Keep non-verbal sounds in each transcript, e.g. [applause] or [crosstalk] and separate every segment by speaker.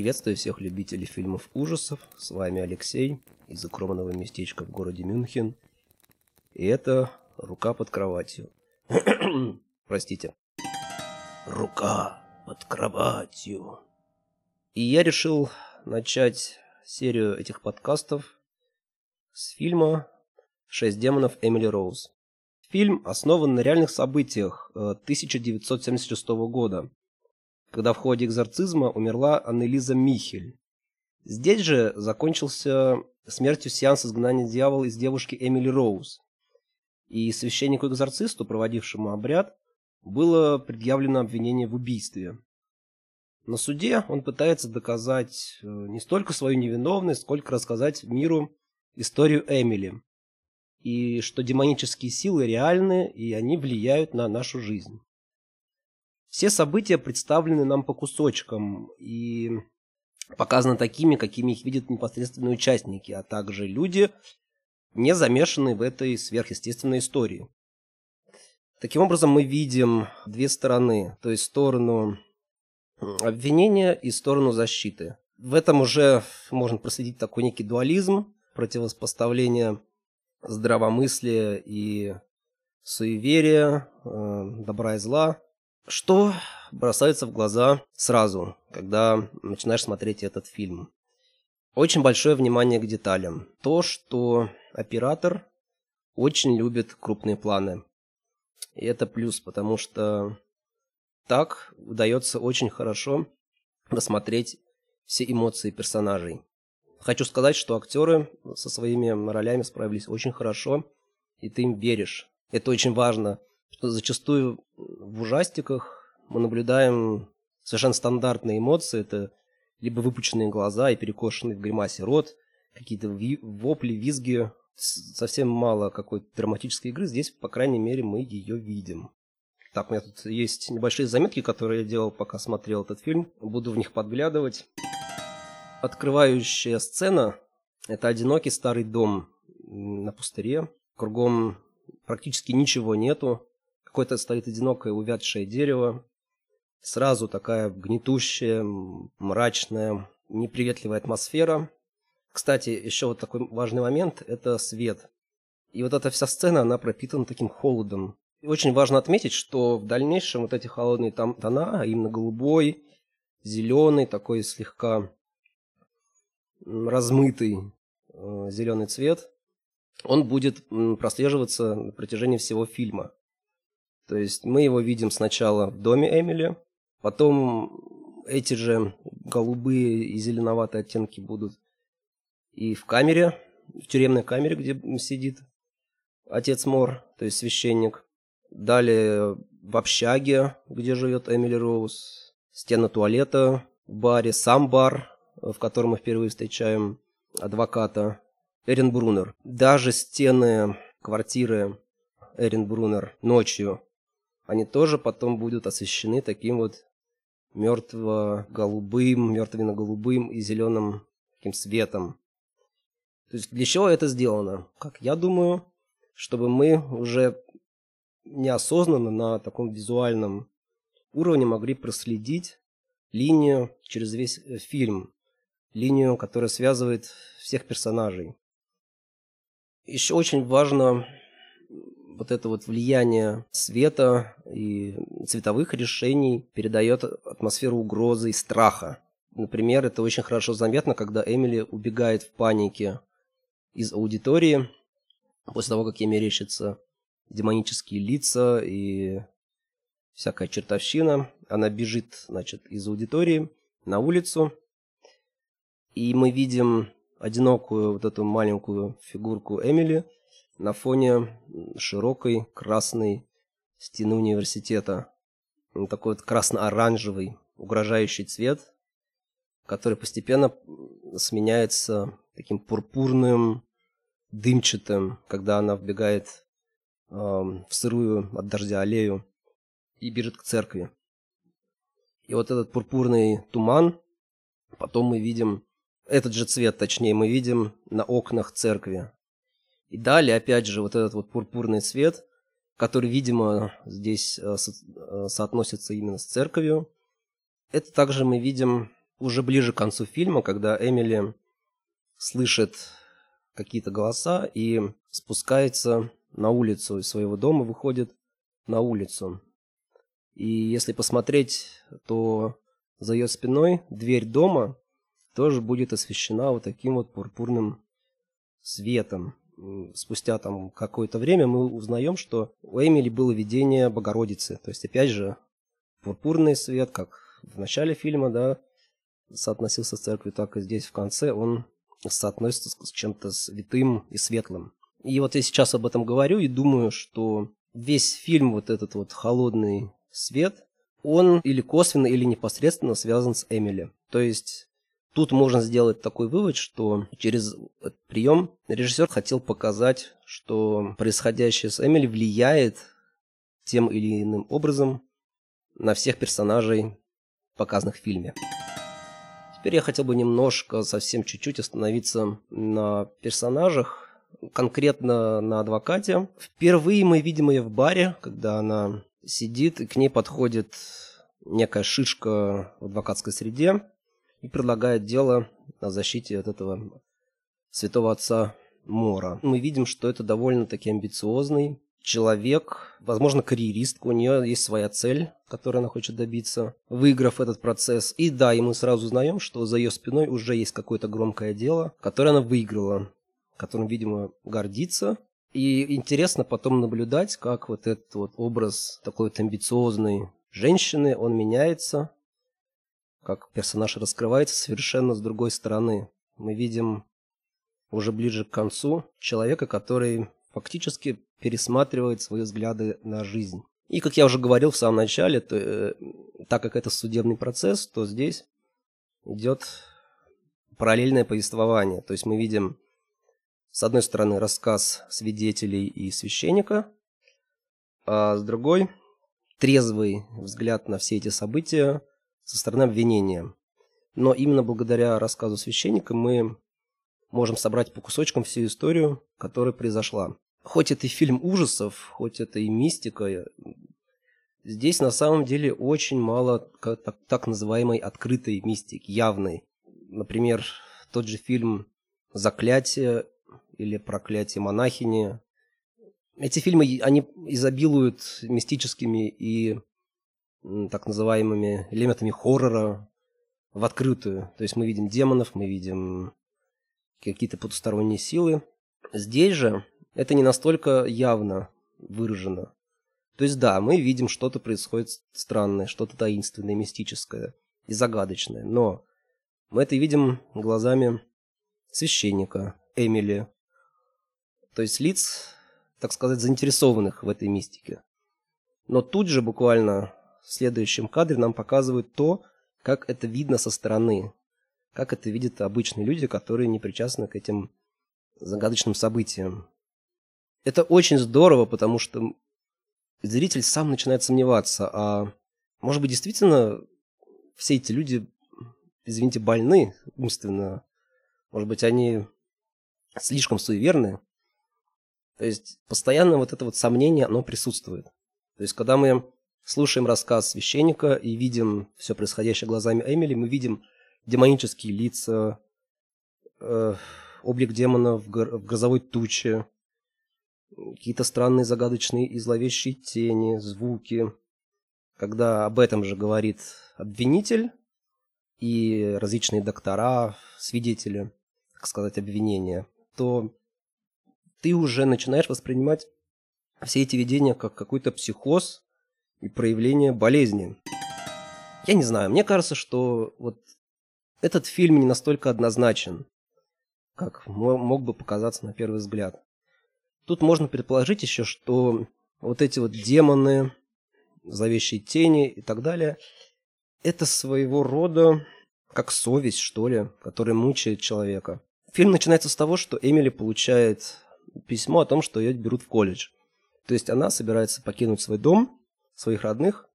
Speaker 1: Приветствую всех любителей фильмов ужасов. С вами Алексей из укромного местечка в городе Мюнхен. И это «Рука под кроватью». [clears throat] Простите. «Рука под кроватью». И я решил начать серию этих подкастов с фильма «Шесть демонов Эмили Роуз». Фильм основан на реальных событиях 1976 э, года, когда в ходе экзорцизма умерла Аннелиза Михель. Здесь же закончился смертью сеанс изгнания дьявола из девушки Эмили Роуз. И священнику-экзорцисту, проводившему обряд, было предъявлено обвинение в убийстве. На суде он пытается доказать э, не столько свою невиновность, сколько рассказать миру историю Эмили. И что демонические силы реальны, и они влияют на нашу жизнь. Все события представлены нам по кусочкам и показаны такими, какими их видят непосредственные участники, а также люди, не замешанные в этой сверхъестественной истории. Таким образом, мы видим две стороны, то есть сторону обвинения и сторону защиты. В этом уже можно проследить такой некий дуализм, противопоставление здравомыслия и суеверия, э, добра и зла, что бросается в глаза сразу, когда начинаешь смотреть этот фильм? Очень большое внимание к деталям. То, что оператор очень любит крупные планы. И это плюс, потому что так удается очень хорошо рассмотреть все эмоции персонажей. Хочу сказать, что актеры со своими ролями справились очень хорошо, и ты им веришь. Это очень важно что зачастую в ужастиках мы наблюдаем совершенно стандартные эмоции. Это либо выпученные глаза и перекошенный в гримасе рот, какие-то вопли, визги. Совсем мало какой-то драматической игры. Здесь, по крайней мере, мы ее видим. Так, у меня тут есть небольшие заметки, которые я делал, пока смотрел этот фильм. Буду в них подглядывать. Открывающая сцена – это одинокий старый дом на пустыре. Кругом практически ничего нету. Какое-то стоит одинокое увядшее дерево. Сразу такая гнетущая, мрачная, неприветливая атмосфера. Кстати, еще вот такой важный момент – это свет. И вот эта вся сцена, она пропитана таким холодом. И очень важно отметить, что в дальнейшем вот эти холодные там тона, а именно голубой, зеленый, такой слегка размытый э, зеленый цвет, он будет прослеживаться на протяжении всего фильма. То есть мы его видим сначала в доме Эмили, потом эти же голубые и зеленоватые оттенки будут и в камере, в тюремной камере, где сидит отец Мор, то есть священник. Далее в общаге, где живет Эмили Роуз, стена туалета в баре, сам бар, в котором мы впервые встречаем адвоката, Эрин Брунер. Даже стены квартиры Эрин Брунер ночью они тоже потом будут освещены таким вот мертво-голубым, мертвенно-голубым и зеленым таким светом. То есть для чего это сделано? Как я думаю, чтобы мы уже неосознанно на таком визуальном уровне могли проследить линию через весь э, фильм, линию, которая связывает всех персонажей. Еще очень важно вот это вот влияние света и цветовых решений передает атмосферу угрозы и страха. Например, это очень хорошо заметно, когда Эмили убегает в панике из аудитории после того, как ей мерещатся демонические лица и всякая чертовщина. Она бежит, значит, из аудитории на улицу, и мы видим одинокую вот эту маленькую фигурку Эмили – на фоне широкой красной стены университета. Такой вот красно-оранжевый угрожающий цвет, который постепенно сменяется таким пурпурным, дымчатым, когда она вбегает э, в сырую от дождя аллею и бежит к церкви. И вот этот пурпурный туман, потом мы видим, этот же цвет, точнее, мы видим на окнах церкви. И далее, опять же, вот этот вот пурпурный цвет, который, видимо, здесь э, со- э, соотносится именно с церковью. Это также мы видим уже ближе к концу фильма, когда Эмили слышит какие-то голоса и спускается на улицу из своего дома, выходит на улицу. И если посмотреть, то за ее спиной дверь дома тоже будет освещена вот таким вот пурпурным светом. Спустя там какое-то время мы узнаем, что у Эмили было видение Богородицы. То есть, опять же, пурпурный свет, как в начале фильма, да, соотносился с церковью, так и здесь в конце он соотносится с чем-то святым и светлым. И вот я сейчас об этом говорю и думаю, что весь фильм, вот этот вот холодный свет, он или косвенно, или непосредственно связан с Эмили. То есть тут можно сделать такой вывод, что через этот прием режиссер хотел показать, что происходящее с Эмили влияет тем или иным образом на всех персонажей, показанных в фильме. Теперь я хотел бы немножко, совсем чуть-чуть остановиться на персонажах, конкретно на адвокате. Впервые мы видим ее в баре, когда она сидит, и к ней подходит некая шишка в адвокатской среде и предлагает дело о защите от этого святого отца Мора. Мы видим, что это довольно-таки амбициозный человек, возможно, карьеристка, у нее есть своя цель, которой она хочет добиться, выиграв этот процесс. И да, и мы сразу узнаем, что за ее спиной уже есть какое-то громкое дело, которое она выиграла, которым, видимо, гордится. И интересно потом наблюдать, как вот этот вот образ такой вот амбициозной женщины, он меняется, как персонаж раскрывается совершенно с другой стороны. Мы видим уже ближе к концу человека, который фактически пересматривает свои взгляды на жизнь. И, как я уже говорил в самом начале, то, э, так как это судебный процесс, то здесь идет параллельное повествование. То есть мы видим с одной стороны, рассказ свидетелей и священника, а с другой – трезвый взгляд на все эти события со стороны обвинения. Но именно благодаря рассказу священника мы можем собрать по кусочкам всю историю, которая произошла. Хоть это и фильм ужасов, хоть это и мистика, здесь на самом деле очень мало так, называемой открытой мистики, явной. Например, тот же фильм «Заклятие» или «Проклятие монахини». Эти фильмы, они изобилуют мистическими и так называемыми элементами хоррора в открытую. То есть мы видим демонов, мы видим какие-то потусторонние силы. Здесь же это не настолько явно выражено. То есть да, мы видим, что-то происходит странное, что-то таинственное, мистическое и загадочное. Но мы это видим глазами священника Эмили, то есть лиц, так сказать, заинтересованных в этой мистике. Но тут же буквально в следующем кадре нам показывают то, как это видно со стороны, как это видят обычные люди, которые не причастны к этим загадочным событиям. Это очень здорово, потому что зритель сам начинает сомневаться, а может быть действительно все эти люди, извините, больны умственно, может быть они слишком суеверны, то есть постоянно вот это вот сомнение, оно присутствует. То есть когда мы слушаем рассказ священника и видим все происходящее глазами Эмили, мы видим демонические лица, э, облик демона в, грозовой туче, какие-то странные загадочные и зловещие тени, звуки. Когда об этом же говорит обвинитель и различные доктора, свидетели, так сказать, обвинения, то ты уже начинаешь воспринимать все эти видения как какой-то психоз и проявление болезни. Я не знаю, мне кажется, что вот этот фильм не настолько однозначен, как мог бы показаться на первый взгляд. Тут можно предположить еще, что вот эти вот демоны, зловещие тени и так далее, это своего рода как совесть, что ли, которая мучает человека. Фильм начинается с того, что Эмили получает письмо о том, что ее берут в колледж. То есть она собирается покинуть свой дом, своих родных,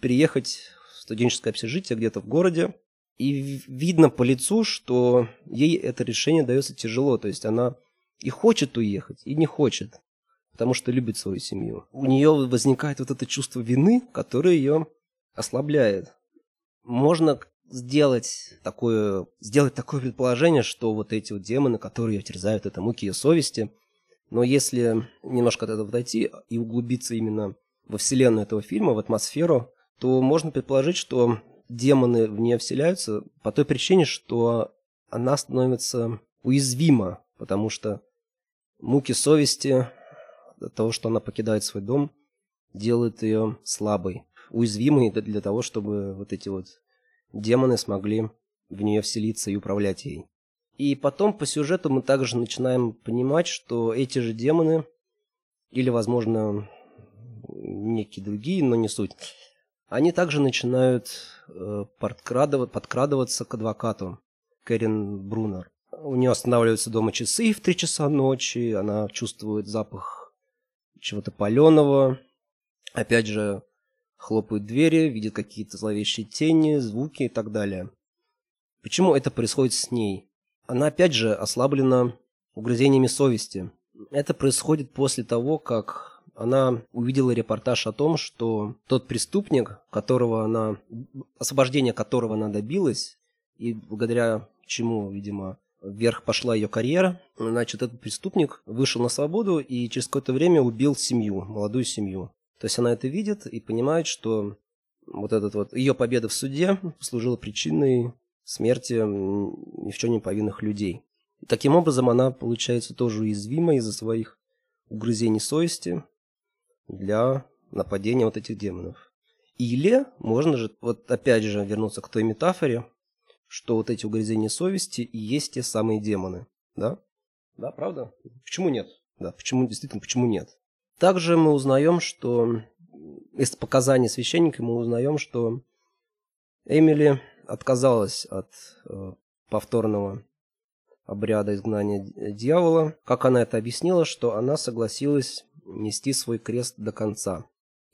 Speaker 1: переехать в студенческое общежитие где-то в городе. И видно по лицу, что ей это решение дается тяжело. То есть она и хочет уехать, и не хочет, потому что любит свою семью. У нее возникает вот это чувство вины, которое ее ослабляет. Можно сделать такое, сделать такое предположение, что вот эти вот демоны, которые ее терзают, это муки ее совести. Но если немножко от этого отойти и углубиться именно во вселенную этого фильма, в атмосферу, то можно предположить, что демоны в нее вселяются по той причине, что она становится уязвима, потому что муки совести от того, что она покидает свой дом, делают ее слабой, уязвимой для того, чтобы вот эти вот демоны смогли в нее вселиться и управлять ей. И потом по сюжету мы также начинаем понимать, что эти же демоны, или, возможно, некие другие, но не суть, они также начинают э, подкрадывать, подкрадываться к адвокату Кэрин Брунер. У нее останавливаются дома часы в 3 часа ночи, она чувствует запах чего-то паленого. Опять же, хлопают двери, видит какие-то зловещие тени, звуки и так далее. Почему это происходит с ней? Она опять же ослаблена угрызениями совести. Это происходит после того, как она увидела репортаж о том, что тот преступник, которого она, освобождение которого она добилась, и благодаря чему, видимо, вверх пошла ее карьера, значит, этот преступник вышел на свободу и через какое-то время убил семью, молодую семью. То есть она это видит и понимает, что вот этот вот ее победа в суде послужила причиной смерти ни в чем не повинных людей. И таким образом она получается тоже уязвима из-за своих угрызений совести для нападения вот этих демонов. Или можно же, вот опять же, вернуться к той метафоре, что вот эти угрызения совести и есть те самые демоны. Да? Да, правда? Почему нет? Да, почему, действительно, почему нет? Также мы узнаем, что из показаний священника мы узнаем, что Эмили отказалась от э, повторного обряда изгнания дьявола. Как она это объяснила, что она согласилась нести свой крест до конца.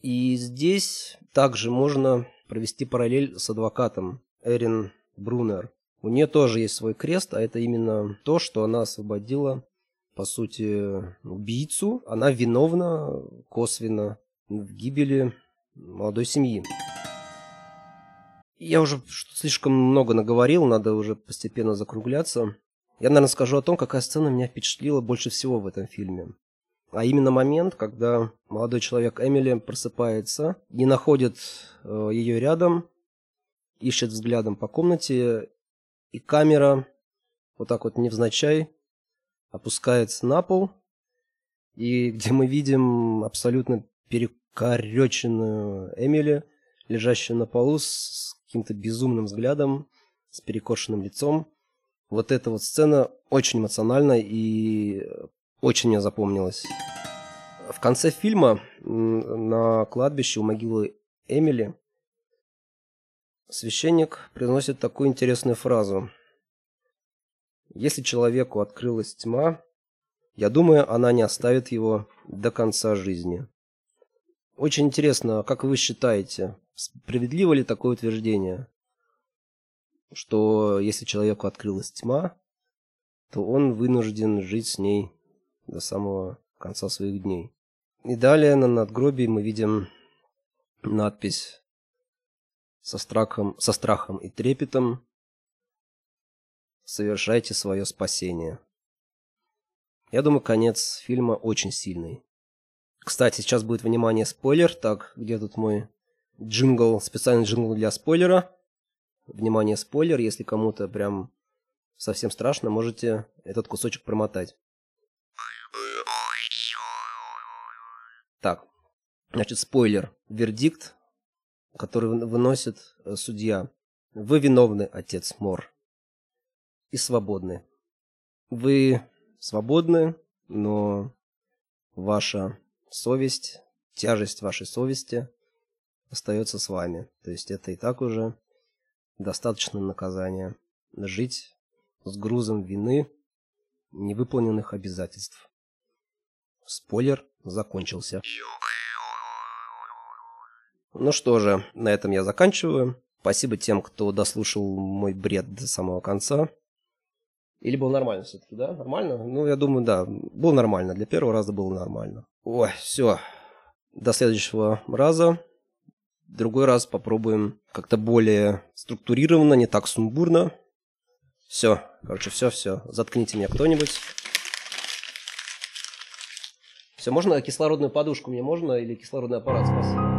Speaker 1: И здесь также можно провести параллель с адвокатом Эрин Брунер. У нее тоже есть свой крест, а это именно то, что она освободила по сути, убийцу. Она виновна косвенно в гибели молодой семьи. Я уже слишком много наговорил, надо уже постепенно закругляться. Я, наверное, скажу о том, какая сцена меня впечатлила больше всего в этом фильме. А именно момент, когда молодой человек Эмили просыпается, не находит э, ее рядом, ищет взглядом по комнате, и камера вот так вот невзначай опускается на пол, и где мы видим абсолютно перекореченную Эмили, лежащую на полу с каким-то безумным взглядом, с перекошенным лицом. Вот эта вот сцена очень эмоциональна и очень мне запомнилась. В конце фильма на кладбище у могилы Эмили священник произносит такую интересную фразу. Если человеку открылась тьма, я думаю, она не оставит его до конца жизни. Очень интересно, как вы считаете, справедливо ли такое утверждение, что если человеку открылась тьма, то он вынужден жить с ней до самого конца своих дней. И далее на надгробии мы видим надпись со страхом, со страхом и трепетом совершайте свое спасение. Я думаю, конец фильма очень сильный. Кстати, сейчас будет внимание спойлер. Так, где тут мой джингл, специальный джингл для спойлера? Внимание, спойлер. Если кому-то прям совсем страшно, можете этот кусочек промотать. Так, значит, спойлер. Вердикт, который выносит э, судья. Вы виновны, отец Мор и свободны. Вы свободны, но ваша совесть, тяжесть вашей совести остается с вами. То есть это и так уже достаточно наказания. Жить с грузом вины невыполненных обязательств. Спойлер закончился. Ну что же, на этом я заканчиваю. Спасибо тем, кто дослушал мой бред до самого конца. Или было нормально все-таки, да? Нормально? Ну, я думаю, да. Было нормально. Для первого раза было нормально. Ой, все. До следующего раза. другой раз попробуем как-то более структурированно, не так сумбурно. Все, короче, все, все. Заткните меня кто-нибудь. Можно кислородную подушку мне можно или кислородный аппарат? Спасибо.